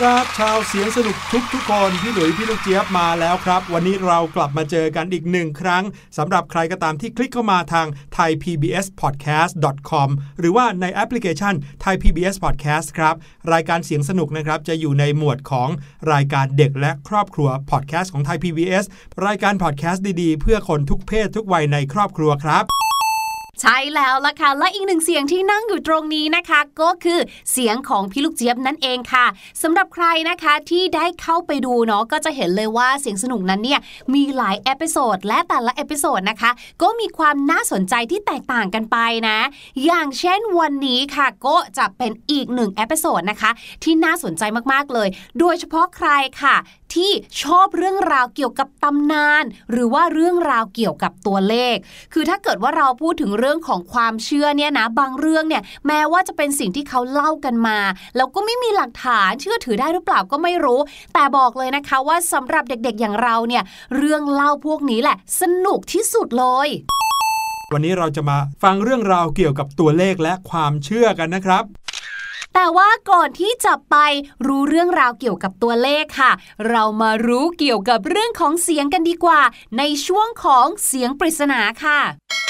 ครับชาวเสียงสนุกทุกทุกคนพี่หลุยพี่ลูกเจี๊ยบมาแล้วครับ วันนี้เรากลับมาเจอกันอีกหนึ่งครั้งสำหรับใครก็ตามที่คลิกเข้ามาทาง thaipbspodcast.com หรือว่าในแอปพลิเคชัน Thai PBS Podcast ครับ รายการเสียงสนุกนะครับ จะอยู่ในหมวดของรายการเด็กและครอบครัวพอดแคสต์ของ Thai PBS รายการพอดแคสต์ดีๆ เพื่อคนทุกเพศทุกวัยในครอบครัวครับ ใช่แล้วล่ะค่ะ และอีกหนึ่งเสียงที่นั่งอยู่ตรงนี้นะคะ ก็คือเสียงของพี่ลูกเจี๊ยบนั่นเองค่ะสำหรับใครนะคะที่ได้เข้าไปดูเนาะก็จะเห็นเลยว่าเสียงสนุกนั้นเนี่ยมีหลาย episode และแต่ละ episode นะคะ ก็มีความน่าสนใจที่แตกต่างกันไปนะ อย่างเช่นวันนี้ค่ะ ก็จะเป็นอีกหนึ่ง episode นะคะ ที่น่าสนใจมากๆเลย โดยเฉพาะใครค่ะที่ชอบเรื่องราวเกี่ยวกับตำนาน หรือว่าเรื่องราวเกี่ยวกับตัวเลข คือถ้าเกิดว่าเราพูดถึงเรื่องของความเชื่อเนี่ยนะบางเรื่องเนี่ยแม้ว่าจะเป็นสิ่งที่เขาเล่ากันมา แล้วก็ไม่มีหลักฐานเชื่อถือได้หรือเปล่าก็ไม่รู้ แต่บอกเลยนะคะว่าสำหรับเด็กๆอย่างเราเนี่ยเรื่องเล่าพวกนี้แหละ สนุกที่สุดเลยวันนี้เราจะมาฟังเรื่องราวเกี่ยวกับตัวเลขและความเชื่อกันนะครับ แต่ว่าก่อนที่จะไปรู้เรื่องราวเกี่ยวกับตัวเลขค่ะ เรามารู้เกี่ยวกับเรื่องของเสียงกันดีกว่า ในช่วงของเสียงปริศนาค่ะเ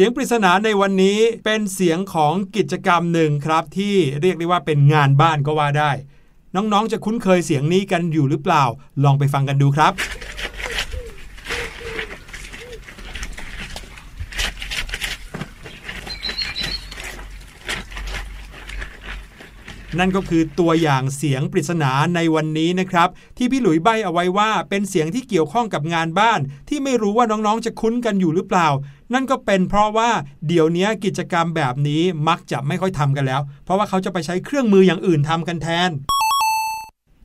สียงปริศนาในวันนี้เป็นเสียงของกิจกรรมหนึ่งครับ ที่เรียกได้ว่าเป็นงานบ้านก็ว่าได้ น้องๆจะคุ้นเคยเสียงนี้กันอยู่หรือเปล่า ลองไปฟังกันดูครับนั่นก็คือตัวอย่างเสียงปริศนาในวันนี้นะครับ ที่พี่หลุยใบเอาไว้ว่าเป็นเสียงที่เกี่ยวข้องกับงานบ้าน ที่ไม่รู้ว่าน้องๆจะคุ้นกันอยู่หรือเปล่า นั่นก็เป็นเพราะว่าเดี๋ยวนี้กิจกรรมแบบนี้มักจะไม่ค่อยทำกันแล้ว เพราะว่าเขาจะไปใช้เครื่องมืออย่างอื่นทำกันแทน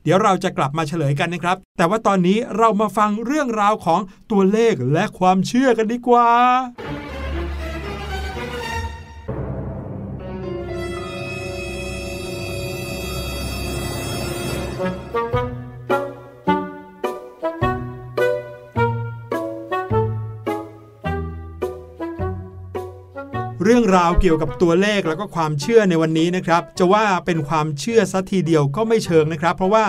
เดี๋ยวเราจะกลับมาเฉลยกันนะครับ แต่ว่าตอนนี้เรามาฟังเรื่องราวของตัวเลขและความเชื่อกันดีกว่า เรื่องราวเกี่ยวกับตัวเลขแล้วก็ความเชื่อในวันนี้นะครับ จะว่าเป็นความเชื่อสัทีเดียวก็ไม่เชิงนะครับ เพราะว่า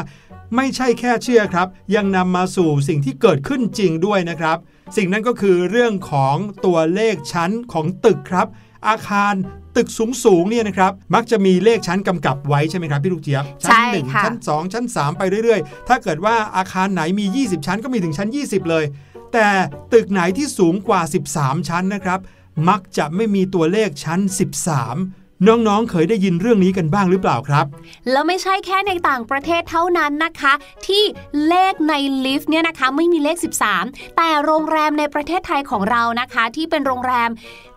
ไม่ใช่แค่เชื่อครับ ยังนำมาสู่สิ่งที่เกิดขึ้นจริงด้วยนะครับ สิ่งนั้นก็คือเรื่องของตัวเลขชั้นของตึกครับ อาคารตึกสูงสูงๆเนี่ยนะครับมักจะมีเลขชั้นกำกับไว้ใช่ไหมครับพี่ลูกเจี๊ยบชั้นใช่หนึ่งค่ะชั้น 2 ชั้น 3 ไปเรื่อยๆ ถ้าเกิดว่าอาคารไหนมี 20 ชั้นก็มีถึงชั้น 20 เลย แต่ตึกไหนที่สูงกว่า 13 ชั้นนะครับ มักจะไม่มีตัวเลขชั้น 13 น้องๆ เคยได้ยินเรื่องนี้กันบ้างหรือเปล่าครับ แล้วไม่ใช่แค่ในต่างประเทศเท่านั้นนะคะ ที่เลขในลิฟต์เนี่ยนะคะไม่มีเลข 13 แต่โรงแรมในประเทศไทยของเรานะคะ ที่เป็นโรงแรม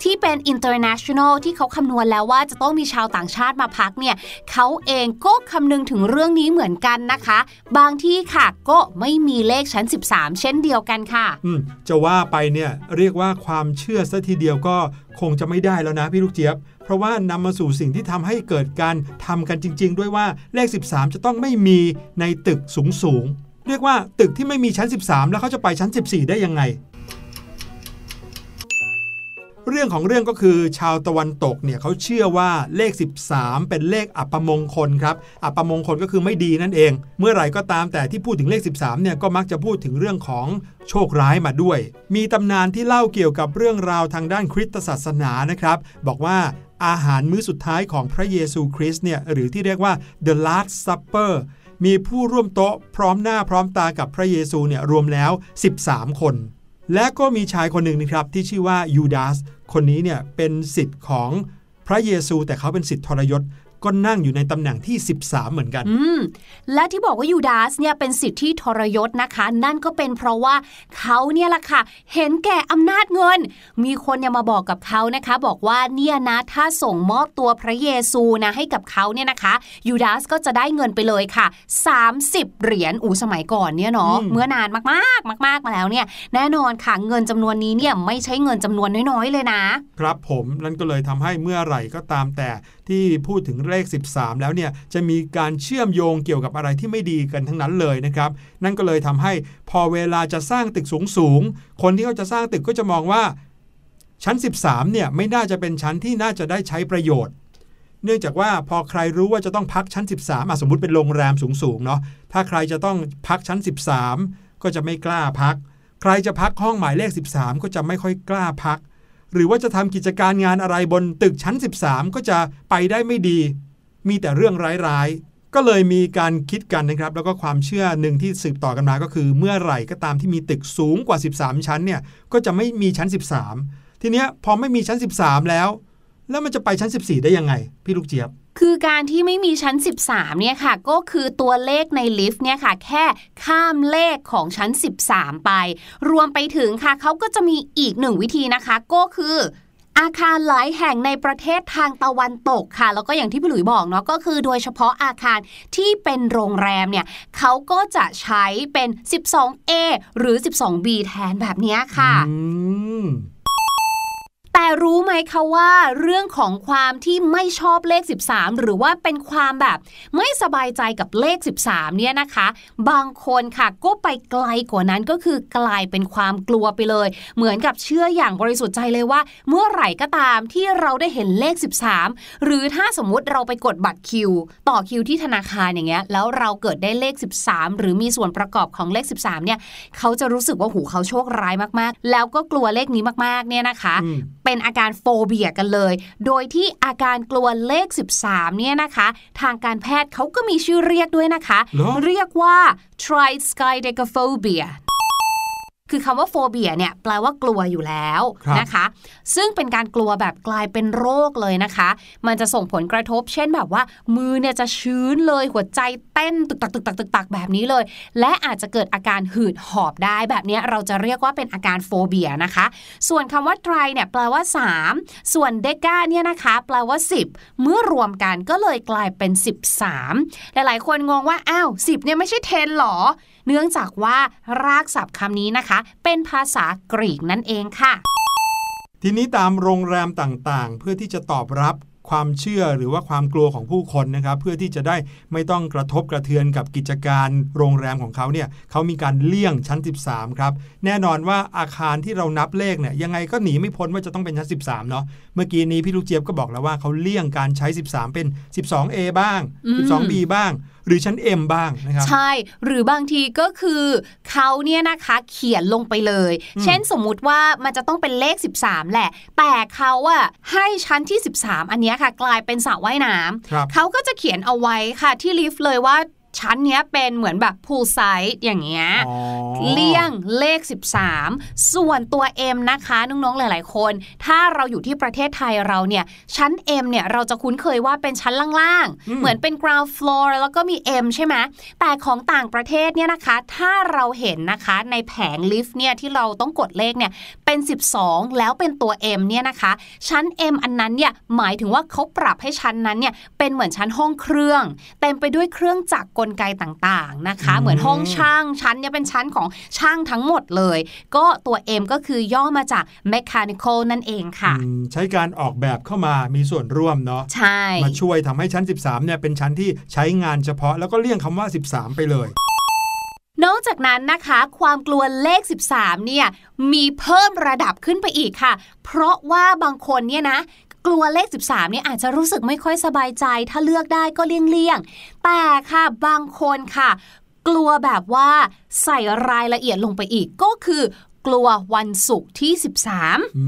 ที่เป็น international ที่เขาคำนวณแล้วว่าจะต้องมีชาวต่างชาติมาพักเนี่ยเขาเองก็คำนึงถึงเรื่องนี้เหมือนกันนะคะ บางที่ค่ะก็ไม่มีเลขชั้น 13 เช่นเดียวกันค่ะอืมจะว่าไปเนี่ยเรียกว่าความเชื่อซะทีเดียวก็คงจะไม่ได้แล้วนะพี่ลูกเจี๊ยบ เพราะว่านำมาสู่สิ่งที่ทำให้เกิดการทำกันจริง ๆ ด้วยว่าเลข 13 จะต้องไม่มีในตึกสูงสูงๆเรียกว่าตึกที่ไม่มีชั้น 13 แล้วเขาจะไปชั้น 14 ได้ยังไงเรื่องของเรื่องก็คือชาวตะวันตกเนี่ยเขาเชื่อว่าเลข 13 เป็นเลขอัปมงคลครับอัปมงคลก็คือไม่ดีนั่นเอง เมื่อไหร่ก็ตามแต่ที่พูดถึงเลข 13เนี่ยก็มักจะพูดถึงเรื่องของโชคร้ายมาด้วย มีตำนานที่เล่าเกี่ยวกับเรื่องราวทางด้านคริสตศาสนานะครับ บอกว่า อาหารมื้อสุดท้ายของพระเยซูคริสต์เนี่ยหรือที่เรียกว่า the last supper มีผู้ร่วมโต๊ะพร้อมหน้าพร้อมตากับพระเยซูเนี่ยรวมแล้ว 13 คน และก็มีชายคนหนึ่งนะครับที่ชื่อว่ายูดาสคนนี้เนี่ยเป็นสิทธิ์ของพระเยซูแต่เขาเป็นสิทธิ์ทรยศ ก็นั่งอยู่ในตำแหน่งที่ 13 เหมือนกันอืมและที่บอกว่ายูดาสเนี่ยเป็นสิทธิที่ทรยศนะคะ นั่นก็เป็นเพราะว่าเขาเนี่ยแหละค่ะ เห็นแก่อำนาจเงิน มีคนเนี่ยมาบอกกับเขานะคะ บอกว่าเนี่ยนะถ้าส่งมอบตัวพระเยซูนะให้กับเขาเนี่ยนะคะยูดาสก็จะได้เงินไปเลยค่ะ 30 เหรียญอูสมัยก่อนเนี่ยเนาะอืมเมื่อนานมากๆ มาก ๆมาแล้วเนี่ย แน่นอนค่ะเงินจำนวนนี้เนี่ยไม่ใช่เงินจำนวนน้อยๆเลยนะ ครับผมนั่นก็เลยทำให้เมื่อไหร่ก็ตามแต่ที่พูดถึงเลข 13 แล้วเนี่ยจะมีการเชื่อมโยงเกี่ยวกับอะไรที่ไม่ดีกันทั้งนั้นเลยนะครับนั่นก็เลยทำให้พอเวลาจะสร้างตึกสูงสูงๆคนที่เขาจะสร้างตึกก็จะมองว่า ชั้น 13เนี่ยไม่น่าจะเป็นชั้นที่น่าจะได้ใช้ประโยชน์เนื่องจากว่าพอใครรู้ว่าจะต้องพักชั้น 13อะสมมติเป็นโรงแรมสูงๆเนาะถ้าใครจะต้องพักชั้น 13 ก็จะไม่กล้าพัก ใครจะพักห้องหมายเลข 13 ก็จะไม่ค่อยกล้าพัก หรือว่าจะทำกิจการงานอะไรบนตึกชั้น 13 ก็จะไปได้ไม่ดี มีแต่เรื่องร้ายๆ ก็เลยมีการคิดกันนะครับ แล้วก็ความเชื่อหนึ่งที่สืบต่อกันมาก็คือ เมื่อไหร่ก็ตามที่มีตึกสูงกว่า 13 ชั้นเนี่ยก็จะไม่มีชั้น 13 ทีเนี้ยพอไม่มีชั้น 13 แล้ว แล้วมันจะไปชั้น 14 ได้ยังไง พี่ลูกเจี๊ยบ คือการที่ไม่มีชั้น 13เนี่ยค่ะก็คือตัวเลขในลิฟต์เนี่ยค่ะแค่ข้ามเลขของชั้น 13 ไป รวมไปถึงค่ะเขาก็จะมีอีกหนึ่งวิธีนะคะ ก็คืออาคารหลายแห่งในประเทศทางตะวันตกค่ะ แล้วก็อย่างที่พี่หลุยบอกเนาะก็คือโดยเฉพาะอาคารที่เป็นโรงแรมเนี่ยเขาก็จะใช้เป็น 12A หรือ 12B แทนแบบนี้ค่ะ แต่รู้ไหมคะว่าเรื่องของความที่ไม่ชอบเลข 13 หรือว่าเป็นความแบบไม่สบายใจกับเลข 13 เนี่ยนะคะ บางคนค่ะก็ไปไกลกว่านั้นก็คือกลายเป็นความกลัวไปเลย เหมือนกับเชื่ออย่างบริสุทธิ์ใจเลยว่า เมื่อไหร่ก็ตามที่เราได้เห็นเลข 13 หรือถ้าสมมุติเราไปกดบัตรคิว ต่อคิวที่ธนาคารอย่างเงี้ยแล้วเราเกิดได้เลข 13 หรือมีส่วนประกอบของเลข 13 เนี่ยเขาจะรู้สึกว่าหูเขาโชคร้ายมากๆ แล้วก็กลัวเลขนี้มากๆเนี่ยนะคะเป็นอาการโฟเบียกันเลย โดยที่อาการกลัวเลข 13 เนี่ยนะคะ ทางการแพทย์เขาก็มีชื่อเรียกด้วยนะคะเหรอเรียกว่า triskaidekaphobia คือคำว่าโฟเบียเนี่ยแปลว่ากลัวอยู่แล้วครับนะคะ ซึ่งเป็นการกลัวแบบกลายเป็นโรคเลยนะคะ มันจะส่งผลกระทบ เช่นแบบว่า มือเนี่ยจะชื้นเลยหัวใจเต้นตึกตักตึกตักตึกตักแบบนี้เลย และอาจจะเกิดอาการหืดหอบได้แบบเนี้ยเราจะเรียกว่าเป็นอาการโฟเบียนะคะ ส่วนคำว่า try เนี่ยแปลว่า 3 ส่วน deca เนี่ยนะคะแปลว่า 10 เมื่อรวมกันก็เลยกลายเป็น 13 หลายๆ คนงงว่าอ้าว10เนี่ยไม่ใช่10หรอ เนื่องจากว่ารากศัพท์คำนี้นะคะ เป็นภาษากรีกนั่นเองค่ะ ทีนี้ตามโรงแรมต่างๆ เพื่อที่จะตอบรับความเชื่อหรือว่าความกลัวของผู้คนนะครับ เพื่อที่จะได้ไม่ต้องกระทบกระเทือนกับกิจการโรงแรมของเขาเนี่ยเขามีการเลี่ยงชั้น 13 ครับ แน่นอนว่าอาคารที่เรานับเลขเนี่ยยังไงก็หนีไม่พ้นว่าจะต้องเป็นชั้น 13 เนาะเมื่อกี้นี้พี่ลูกเจี๊ยบก็บอกแล้วว่าเขาเลี่ยงการใช้ 13 เป็น 12A บ้าง 12B บ้าง หรือชั้น M บ้างนะครับใช่ หรือบางทีก็คือเขาเนี่ยนะคะเขียนลงไปเลยอืมเช่นสมมุติว่ามันจะต้องเป็นเลข 13 แหละ แต่เขาอะให้ชั้นที่ 13 อันเนี้ยค่ะ กลายเป็นสระว่ายน้ครับำเขาก็จะเขียนเอาไว้ค่ะที่ลิฟต์เลยว่า ชั้นเนี้ยเป็นเหมือนแบบ pool side อย่างเงี้ยอ๋อเลี่ยงเลข 13 ส่วนตัว M นะคะน้องๆหลาย ๆ คน ถ้าเราอยู่ที่ประเทศไทยเราเนี่ย ชั้น M เนี่ยเราจะคุ้นเคยว่าเป็นชั้นล่างอืๆมเหมือนเป็น ground floor แล้วก็มี M ใช่ไหมแต่ของต่างประเทศเนี่ยนะคะ ถ้าเราเห็นนะคะในแผงลิฟต์เนี่ยที่เราต้องกดเลขเนี่ยเป็น 12 แล้วเป็นตัว M เนี่ยนะคะ ชั้น M อันนั้นเนี่ยหมายถึงว่าเขาปรับให้ชั้นนั้นเนี่ยเป็นเหมือนชั้นห้องเครื่อง เต็มไปด้วยเครื่องจักรกลไกต่างๆนะคะอืมเหมือนห้องช่างชั้นเนี่ยเป็นชั้นของช่างทั้งหมดเลย ก็ตัว M ก็คือย่อมาจาก mechanical นั่นเองค่ะอืมใช้การออกแบบเข้ามามีส่วนร่วมเนาะใช่มาช่วยทำให้ชั้น 13เนี่ยเป็นชั้นที่ใช้งานเฉพาะแล้วก็เลี่ยงคำว่า 13 ไปเลยนอกจากนั้นนะคะ ความกลัวเลข 13 เนี่ยมีเพิ่มระดับขึ้นไปอีกค่ะ เพราะว่าบางคนเนี่ยนะ กลัวเลข 13เนี่ยอาจจะรู้สึกไม่ค่อยสบายใจ ถ้าเลือกได้ก็เลี่ยงๆ แต่ค่ะบางคนค่ะ กลัวแบบว่าใส่รายละเอียดลงไปอีกก็คือกลัววันศุกร์ที่ 13 อื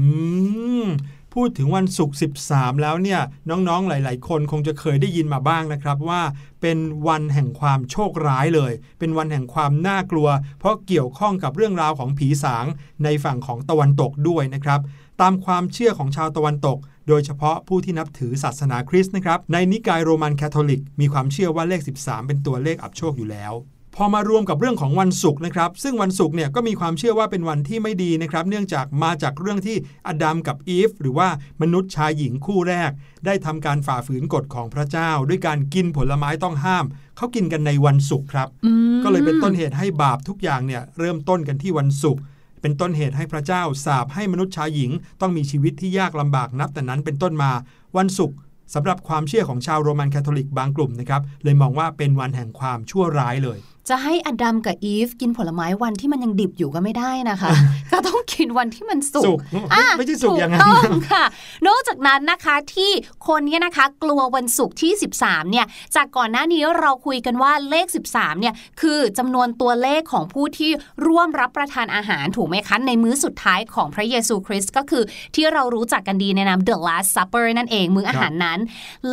มพูดถึงวันศุกร์13 แล้วเนี่ย น้องๆ หลาย ๆ คนคงจะเคยได้ยินมาบ้างนะครับว่าเป็นวันแห่งความโชคร้ายเลย เป็นวันแห่งความน่ากลัว เพราะเกี่ยวข้องกับเรื่องราวของผีสางในฝั่งของตะวันตกด้วยนะครับ ตามความเชื่อของชาวตะวันตก โดยเฉพาะผู้ที่นับถือศาสนาคริสต์นะครับ ในนิกายโรมันคาทอลิก มีความเชื่อว่าเลข 13 เป็นตัวเลขอับโชคอยู่แล้ว พอมารวมกับเรื่องของวันศุกร์นะครับ ซึ่งวันศุกร์เนี่ยก็มีความเชื่อว่าเป็นวันที่ไม่ดีนะครับ เนื่องจากมาจากเรื่องที่อดัมกับอีฟหรือว่ามนุษย์ชายหญิงคู่แรก ได้ทำการฝ่าฝืนกฎของพระเจ้า ด้วยการกินผลไม้ต้องห้ามเขากินกันในวันศุกร์ครับอืมก็เลยเป็นต้นเหตุให้บาปทุกอย่างเนี่ยเริ่มต้นกันที่วันศุกร์ เป็นต้นเหตุให้พระเจ้าสาปให้มนุษย์ชายหญิง ต้องมีชีวิตที่ยากลำบากนับแต่นั้นเป็นต้นมา วันศุกร์สำหรับความเชื่อของชาวโรมันคาทอลิกบางกลุ่มนะครับเลยมองว่าเป็นวันแห่งความชั่วร้ายเลยจะให้อดัมกับอีฟกินผลไม้วันที่มันยังดิบอยู่ก็ไม่ได้นะคะก็ต้องกินวันที่มันสุสุกกไม่ไม่ใช่สุกอย่างนั้นถูต้องค่ะ นอกจากนั้นนะคะที่คนเนี่ยนะคะ กลัววันศุกร์ที่ 13 เนี่ย จากก่อนหน้านี้เราคุยกันว่าเลข 13 เนี่ยคือจำนวนตัวเลขของผู้ที่ร่วมรับประทานอาหารถูกไหมคะ ในมื้อสุดท้ายของพระเยซูคริสต์ก็คือที่เรารู้จักกันดีในนาม The Last Supper นั่นเองมื้ออาหารนั้น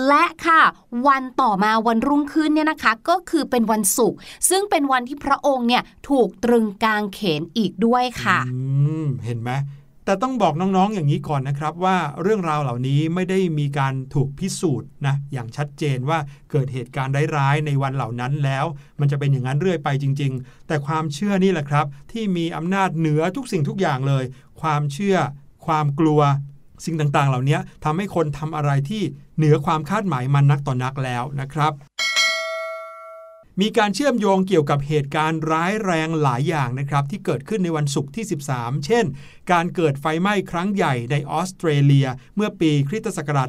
และค่ะ วันต่อมาวันรุ่งขึ้นเนี่ยนะคะ ก็คือเป็นวันศุกร์ซึ่งึ่งเป็นวันที่พระองค์เนี่ยถูกตรึงกางเขนอีกด้วยค่ะอืมเห็นไหมแต่ต้องบอกน้องๆ อย่างนี้ก่อนนะครับว่าเรื่องราวเหล่านี้ไม่ได้มีการถูกพิสูจน์นะอย่างชัดเจนว่าเกิดเหตุการณ์ร้ายๆในวันเหล่านั้นแล้ว มันจะเป็นอย่างนั้นเรื่อยไปจริง ๆ แต่ความเชื่อนี่แหละครับ ที่มีอำนาจเหนือทุกสิ่งทุกอย่างเลย ความเชื่อ ความกลัวสิ่งต่างๆ เหล่านี้ทำให้คนทำอะไรที่เหนือความคาดหมายมันนักต่อนนักแล้วนะครับ มีการเชื่อมโยงเกี่ยวกับเหตุการณ์ร้ายแรงหลายอย่างนะครับ ที่เกิดขึ้นในวันศุกร์ที่ 13 เช่น การเกิดไฟไหม้ครั้งใหญ่ในออสเตรเลีย เมื่อปีคริสตศักราช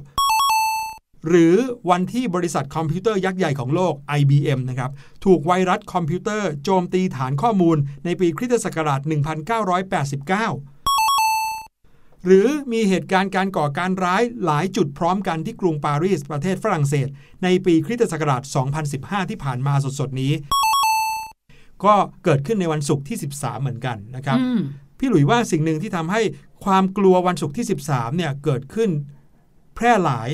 1939หรือวันที่บริษัทคอมพิวเตอร์ยักษ์ใหญ่ของโลก IBM นะครับ ถูกไวรัสคอมพิวเตอร์โจมตีฐานข้อมูลในปีคริสตศักราช 1989 หรือมีเหตุการณ์การก่อการร้ายหลายจุดพร้อมกันที่กรุงปารีสประเทศฝรั่งเศส ในปีคริสตศักราช 2015 ที่ผ่านมาสดๆนี้ ก็เกิดขึ้นในวันศุกร์ที่ 13 เหมือนกันนะครับอืมพี่หลุยว่าสิ่งหนึ่งที่ทำให้ความกลัววันศุกร์ที่ 13 เนี่ยเกิดขึ้น แพร่หลาย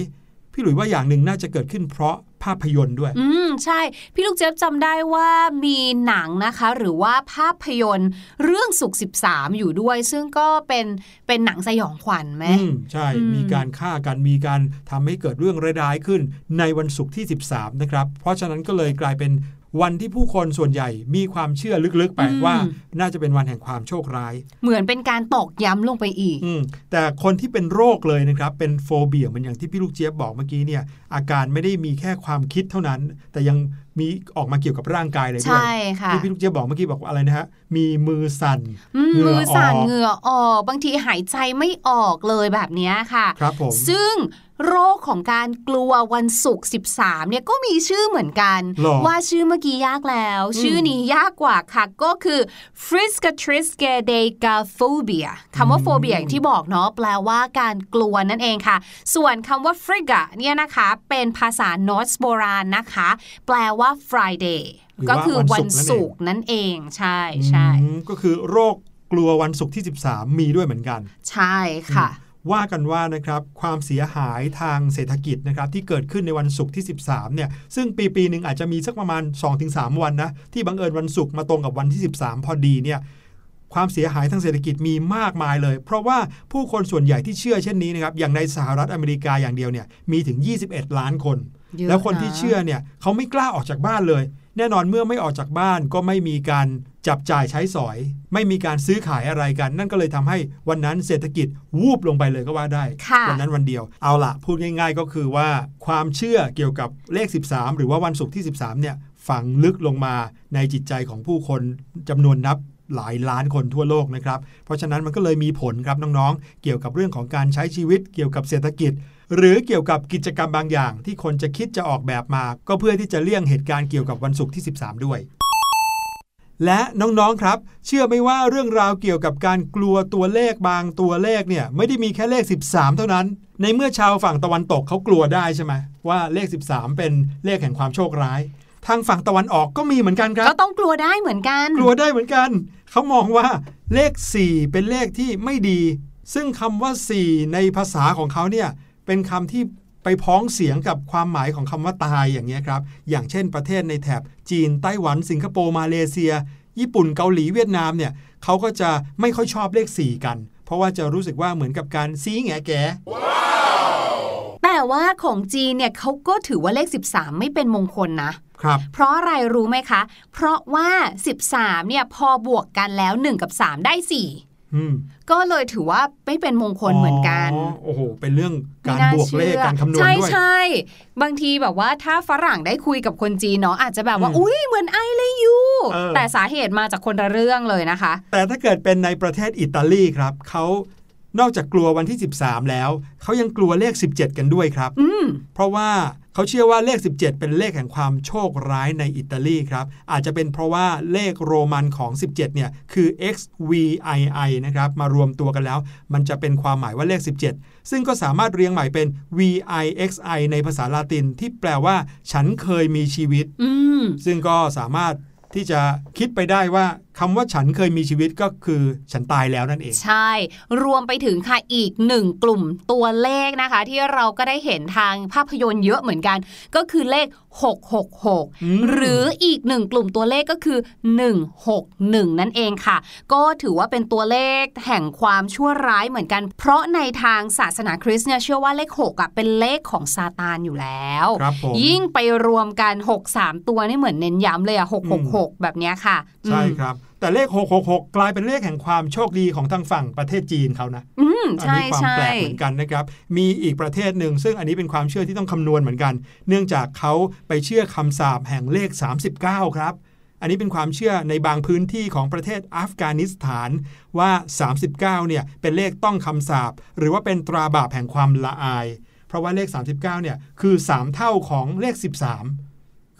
พี่หลุยว่าอย่างหนึ่งน่าจะเกิดขึ้นเพราะภาพยนตร์ด้วย อืมใช่ พี่ลูกเจี๊ยบจำได้ว่ามีหนังนะคะ หรือว่าภาพยนตร์เรื่องสุก13 อยู่ด้วย ซึ่งก็เป็นเป็นหนังสยองขวัญไหมอืมใช่อืมมีการฆ่ากันมีการทำให้เกิดเรื่องร้ายๆขึ้นในวันศุกร์ที่ 13 นะครับ เพราะฉะนั้นก็เลยกลายเป็น วันที่ผู้คนส่วนใหญ่มีความเชื่อลึกๆไปว่า น่าจะเป็นวันแห่งความโชคร้าย เหมือนเป็นการตอกย้ำลงไปอีกอืมแต่คนที่เป็นโรคเลยนะครับ เป็นโฟเบียเหมือนอย่างที่พี่ลูกเจี๊ยบบอกเมื่อกี้เนี่ย อาการไม่ได้มีแค่ความคิดเท่านั้น แต่ยังมีออกมาเกี่ยวกับร่างกายเลยด้วยใช่ค่ะที่พี่ลูกเจี๊ยบบอกเมื่อกี้บอกว่าอะไรนะฮะมีมือสั่นอืมเหงื่อมือสั่นออกเหงื่อออกบางทีหายใจไม่ออกเลยแบบเนี้ยค่ะครับผมซึ่ง โรคของการกลัววันศุกร์13 เนี่ยก็มีชื่อเหมือนกันหรอว่าชื่อเมื่อกี้ยากแล้ว ชื่อนี้ยากกว่าค่ะ ก็คือ f r i s c a t r i s c a d e g a p h o b i a คำว่า phobia อย่างที่บอกเนาะแปลว่าการกลัวนั่นเองค่ะ ส่วนคำว่า friga เนี่ยนะคะเป็นภาษานอร์สโบราณนะคะ แปลว่า Friday หรือก็ว่าคือวัวันนศุศุกกร์ร์นั่นเองใช่ใช่อืมก็คือโรคกลัววันศุกร์ที่ 13 มีด้วยเหมือนกัน ใช่ค่ะ ว่ากันว่านะครับความเสียหายทางเศรษฐกิจนะครับที่เกิดขึ้นในวันศุกร์ที่ 13เนี่ยซึ่งปีปีหนึ่งอาจจะมีสักประมาณ 2-3 วันนะที่บังเอิญวันศุกร์มาตรงกับวันที่ 13 พอดีเนี่ยความเสียหายทางเศรษฐกิจมีมากมายเลย เพราะว่าผู้คนส่วนใหญ่ที่เชื่อเช่นนี้นะครับอย่างในสหรัฐอเมริกาอย่างเดียวเนี่ยมีถึง 21 ล้านคนเยอะแล้วคนที่นะเชื่อเนี่ยเขาไม่กล้าออกจากบ้านเลย แน่นอนเมื่อไม่ออกจากบ้านก็ไม่มีการ จับจ่ายใช้สอย ไม่มีการซื้อขายอะไรกัน นั่นก็เลยทำให้วันนั้นเศรษฐกิจวูบลงไปเลยก็ว่าได้ค่ะวันนั้นวันเดียว เอาละพูดง่าย ๆ ก็คือว่าความเชื่อเกี่ยวกับเลข 13 หรือว่าวันศุกร์ที่ 13 เนี่ยฝังลึกลงมาในจิตใจของผู้คนจำนวนนับหลายล้านคนทั่วโลกนะครับ เพราะฉะนั้นมันก็เลยมีผลครับน้องๆ เกี่ยวกับเรื่องของการใช้ชีวิต เกี่ยวกับเศรษฐกิจ หรือเกี่ยวกับกิจกรรมบางอย่าง ที่คนจะคิดจะออกแบบมา ก็เพื่อที่จะเลี่ยงเหตุการณ์เกี่ยวกับวันศุกร์ที่ 13 ด้วย และน้องๆครับ เชื่อไหมว่าเรื่องราวเกี่ยวกับการกลัวตัวเลขบางตัวเลขเนี่ยไม่ได้มีแค่เลข 13 เท่านั้น ในเมื่อชาวฝั่งตะวันตกเขากลัวได้ใช่ไหมว่าเลข 13 เป็นเลขแห่งความโชคร้าย ทางฝั่งตะวันออกก็มีเหมือนกันครับก็ต้องกลัวได้เหมือนกัน กลัวได้เหมือนกัน เขามองว่าเลข 4 เป็นเลขที่ไม่ดี ซึ่งคำว่า 4 ในภาษาของเขาเนี่ยเป็นคำที่ ไปพ้องเสียงกับความหมายของคำว่าตายอย่างเงี้ยครับ อย่างเช่นประเทศในแถบจีนไต้หวันสิงคโปร์มาเลเซีย ญี่ปุ่นเกาหลีเวียดนามเนี่ยเขาก็จะไม่ค่อยชอบเลข 4 กัน เพราะว่าจะรู้สึกว่าเหมือนกับการซีแงแกแต่ว่าของจีนเนี่ยเขาก็ถือว่าเลข 13 ไม่เป็นมงคลนะครับเพราะอะไรรู้ไหมคะ เพราะว่า 13เนี่ยพอบวกกันแล้ว 1 กับ 3 ได้อืม4 ก็เลยถือว่าไม่เป็นมงคลเหมือนกัน โอ้โห เป็นเรื่องการไม่น่บวกเลขชื่อการคำนวณใช่ด้วยใช่บางทีแบบว่าถ้าฝรั่งได้คุยกับคนจีนเนาะอาจจะแบบว่าอืมอุ้ยเหมือนไอเลยยูเออแต่สาเหตุมาจากคนละเรื่องเลยนะคะ แต่ถ้าเกิดเป็นในประเทศอิตาลีครับเขา นอกจากกลัววันที่ 13 แล้ว เขายังกลัวเลข 17 กันด้วยครับอืมเพราะว่าเขาเชื่อว่าเลข 17 เป็นเลขแห่งความโชคร้ายในอิตาลีครับ อาจจะเป็นเพราะว่าเลขโรมันของ 17 เนี่ย คือ XVII นะครับ มารวมตัวกันแล้ว มันจะเป็นความหมายว่าเลข 17 ซึ่งก็สามารถเรียงใหม่เป็น VIXI ในภาษาลาตินที่แปลว่า ฉันเคยมีชีวิตอืมซึ่งก็สามารถที่จะคิดไปได้ว่า คำว่าฉันเคยมีชีวิตก็คือฉันตายแล้วนั่นเอง ใช่ รวมไปถึงค่ะอีกหนึ่งกลุ่มตัวเลขนะคะ ที่เราก็ได้เห็นทางภาพยนตร์เยอะเหมือนกัน ก็คือเลข 666 หรืออีกหนึ่งกลุ่มตัวเลขก็คือ 161 นั่นเองค่ะ ก็ถือว่าเป็นตัวเลขแห่งความชั่วร้ายเหมือนกัน เพราะในทางศาสนาคริสต์เนี่ยเชื่อว่าเลข6อะเป็นเลขของซาตานอยู่แล้วครับผมยิ่งไปรวมกัน 6 3 ตัวนี่เหมือนเน้นย้ำเลยอะ666 แบบเนี้ยค่ะใช่อืมครับ แต่เลข 666 กลายเป็นเลขแห่งความโชคดีของทางฝั่งประเทศจีนเขานะอืมอัใช่นี้ความใช่แปลกเหมือนกันนะครับ มีอีกประเทศหนึ่ง ซึ่งอันนี้เป็นความเชื่อที่ต้องคำนวณเหมือนกัน เนื่องจากเขาไปเชื่อคำสาปแห่งเลข 39 ครับ อันนี้เป็นความเชื่อในบางพื้นที่ของประเทศอัฟกานิสถานว่า 39 เนี่ยเป็นเลขต้องคำสาปหรือว่าเป็นตราบาปแห่งความละอาย เพราะว่าเลข 39 เนี่ยคือ 3 เท่าของเลข 13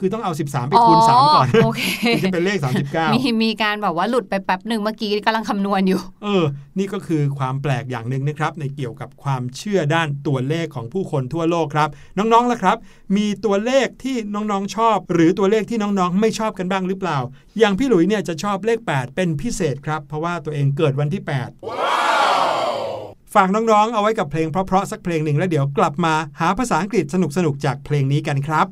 คือต้องเอา 13 ไปคูณ 3 ก่อนโอเคถึงจะเป็นเลข 39 มีมีการแบบว่าหลุดไปแป๊บหนึ่งเมื่อกี้กำลังคำนวณอยู่ เออ นี่ก็คือความแปลกอย่างหนึ่งนะครับ ในเกี่ยวกับความเชื่อด้านตัวเลขของผู้คนทั่วโลกครับ น้องๆล่ะครับ มีตัวเลขที่น้องๆชอบ หรือตัวเลขที่น้องๆ ไม่ชอบกันบ้างหรือเปล่า อย่างพี่หลุยเนี่ยจะชอบเลข 8 เป็นพิเศษครับ เพราะว่าตัวเองเกิดวันที่8ฝากน้องๆ เอาไว้กับเพลงเพราะๆสักเพลงหนึ่งแล้วเดี๋ยวกลับมาหาภาษาอังกฤษสนุกๆ จากเพลงนี้กันครับ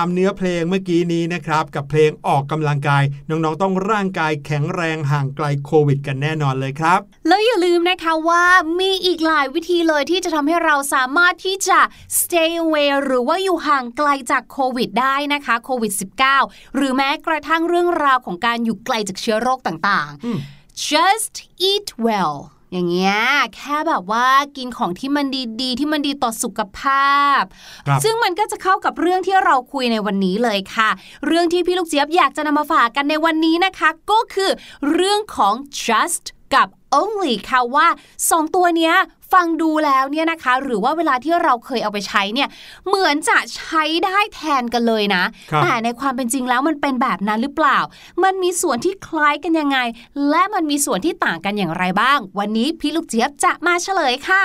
ามเนื้อเพลงเมื่อกี้นี้นะครับ กับเพลงออกกำลังกาย น้องๆต้องร่างกายแข็งแรงห่างไกลโควิด กันแน่นอนเลยครับ แล้วอย่าลืมนะคะว่ามีอีกหลายวิธีเลยที่จะทำให้เราสามารถที่จะ stay away หรือว่าอยู่ห่างไกลจากโควิดได้นะคะโควิด -19 หรือแม้กระทั่งเรื่องราวของการอยู่ไกลจากเชื้อโรคต่างอืมๆ just eat well อย่างเงี้ยแค่แบบว่ากินของที่มันดีๆ ที่มันดีต่อสุขภาพครับซึ่งมันก็จะเข้ากับเรื่องที่เราคุยในวันนี้เลยค่ะ เรื่องที่พี่ลูกเจี๊ยบอยากจะนำมาฝากกันในวันนี้นะคะ ก็คือเรื่องของ just กับ only ค่ะว่าสองตัวเนี้ยฟังดูแล้วเนี่ยนะคะ หรือว่าเวลาที่เราเคยเอาไปใช้เนี่ยเหมือนจะใช้ได้แทนกันเลยนะครับแต่ในความเป็นจริงแล้วมันเป็นแบบนั้นหรือเปล่า มันมีส่วนที่คล้ายกันยังไง และมันมีส่วนที่ต่างกันอย่างไรบ้าง วันนี้พี่ลูกเจี๊ยบจะมาเฉลยค่ะ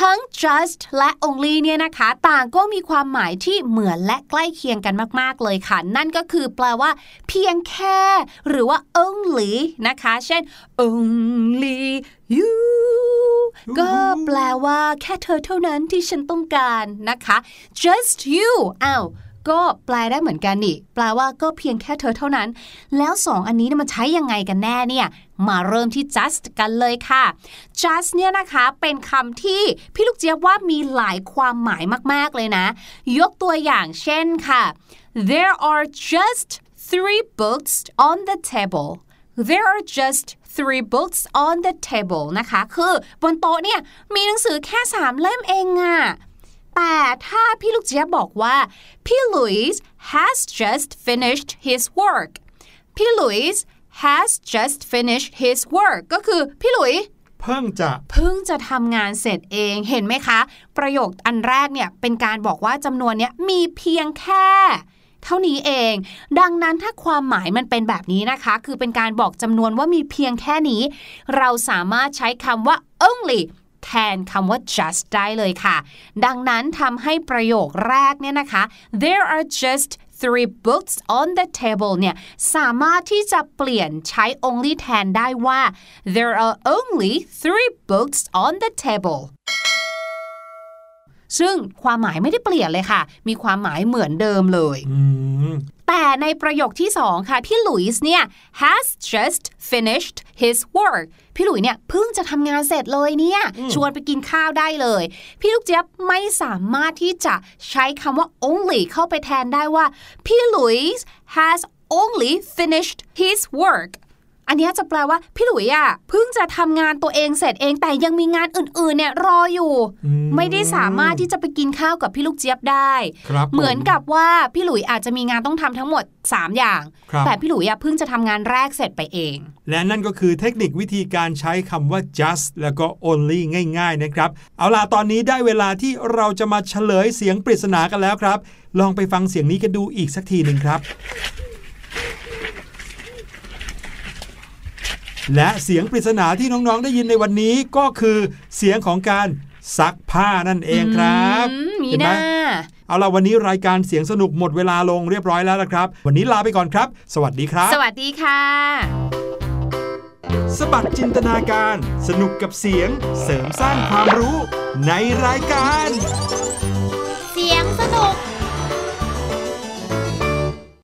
ทั้ง just และ only เนี่ยนะคะ ต่างก็มีความหมายที่เหมือนและใกล้เคียงกันมาก ๆ เลยค่ะ นั่นก็คือแปลว่า เพียงแค่ หรือว่า only นะคะ เช่น only you ก็แปลว่าแค่เธอเท่านั้นที่ฉันต้องการนะคะ just you อ้าว ก็แปลได้เหมือนกันนี่ แปลว่าก็เพียงแค่เธอเท่านั้น แล้วสองอันนี้เนี่ยมันใช้ยังไงกันแน่เนี่ย มาเริ่มที่ just กันเลยค่ะ just เนี่ยนะคะเป็นคำที่พี่ลูกเจี๊ยบว่ามีหลายความหมายมาก ๆ เลยนะ ยกตัวอย่างเช่นค่ะ there are just three books on the table there are just three books on the table นะคะ คือบนโต๊ะเนี่ยมีหนังสือแค่สามเล่มเองอะ แต่ถ้าพี่ลูกเจี๊ยบบอกว่าพี่ลุยส์ has just finished his work พี่ลุยส์ has just finished his work ก็คือพี่หลุยเพิ่งจะเพิ่งจะทำงานเสร็จเองเห็นไหมคะ ประโยคอันแรกเนี่ยเป็นการบอกว่าจำนวนเนี้ยมีเพียงแค่ เท่านี้เอง ดังนั้นถ้าความหมายมันเป็นแบบนี้นะคะ คือเป็นการบอกจำนวนว่ามีเพียงแค่นี้ เราสามารถใช้คำว่า only แทนคำว่า just ได้เลยค่ะ ดังนั้นทำให้ประโยคแรกเนี่ยนะคะ there are just three books on the table เนี่ยสามารถที่จะเปลี่ยนใช้ only แทนได้ว่า there are only three books on the table ซึ่งความหมายไม่ได้เปลี่ยนเลยค่ะ มีความหมายเหมือนเดิมเลย แต่ในประโยคที่2ค่ะ พี่หลุยส์เนี่ย has just finished his work พี่หลุยเนี่ยเพิ่งจะทำงานเสร็จเลยเนี่ย ชวนไปกินข้าวได้เลย พี่ลูกเจี๊ยบไม่สามารถที่จะใช้คำว่า only เข้าไปแทนได้ว่า พี่หลุยส์ has only finished his work อันเนี้ยจะแปลว่าพี่หลุยอะเพิ่งจะทำงานตัวเองเสร็จเองแต่ยังมีงานอื่นๆ เนี่ยรออยู่อืมไม่ได้สามารถที่จะไปกินข้าวกับพี่ลูกเจี๊ยบได้ครับเหมือนผกับว่าพี่หลุยอาจจะมีงานต้องทำทั้งหมด 3 อย่างครับแต่พี่หลุยอะเพิ่งจะทำงานแรกเสร็จไปเอง และนั่นก็คือเทคนิควิธีการใช้คำว่า just แล้วก็ only ง่าย ๆ นะครับ เอาล่ะตอนนี้ได้เวลาที่เราจะมาเฉลยเสียงปริศนากันแล้วครับ ลองไปฟังเสียงนี้กันดูอีกสักทีหนึ่งครับ และเสียงปริศนาที่น้องๆได้ยินในวันนี้ก็คือเสียงของการซักผ้านั่นเองครับอืมมีเห็นหไหมน้าเอาล่ะวันนี้รายการเสียงสนุกหมดเวลาลงเรียบร้อยแล้วละครับ วันนี้ลาไปก่อนครับ สวัสดีครับ สวัสดีค่ะ สบัดจินตนาการ สนุกกับเสียงเสริมสร้างความรู้ในรายการ เสียงส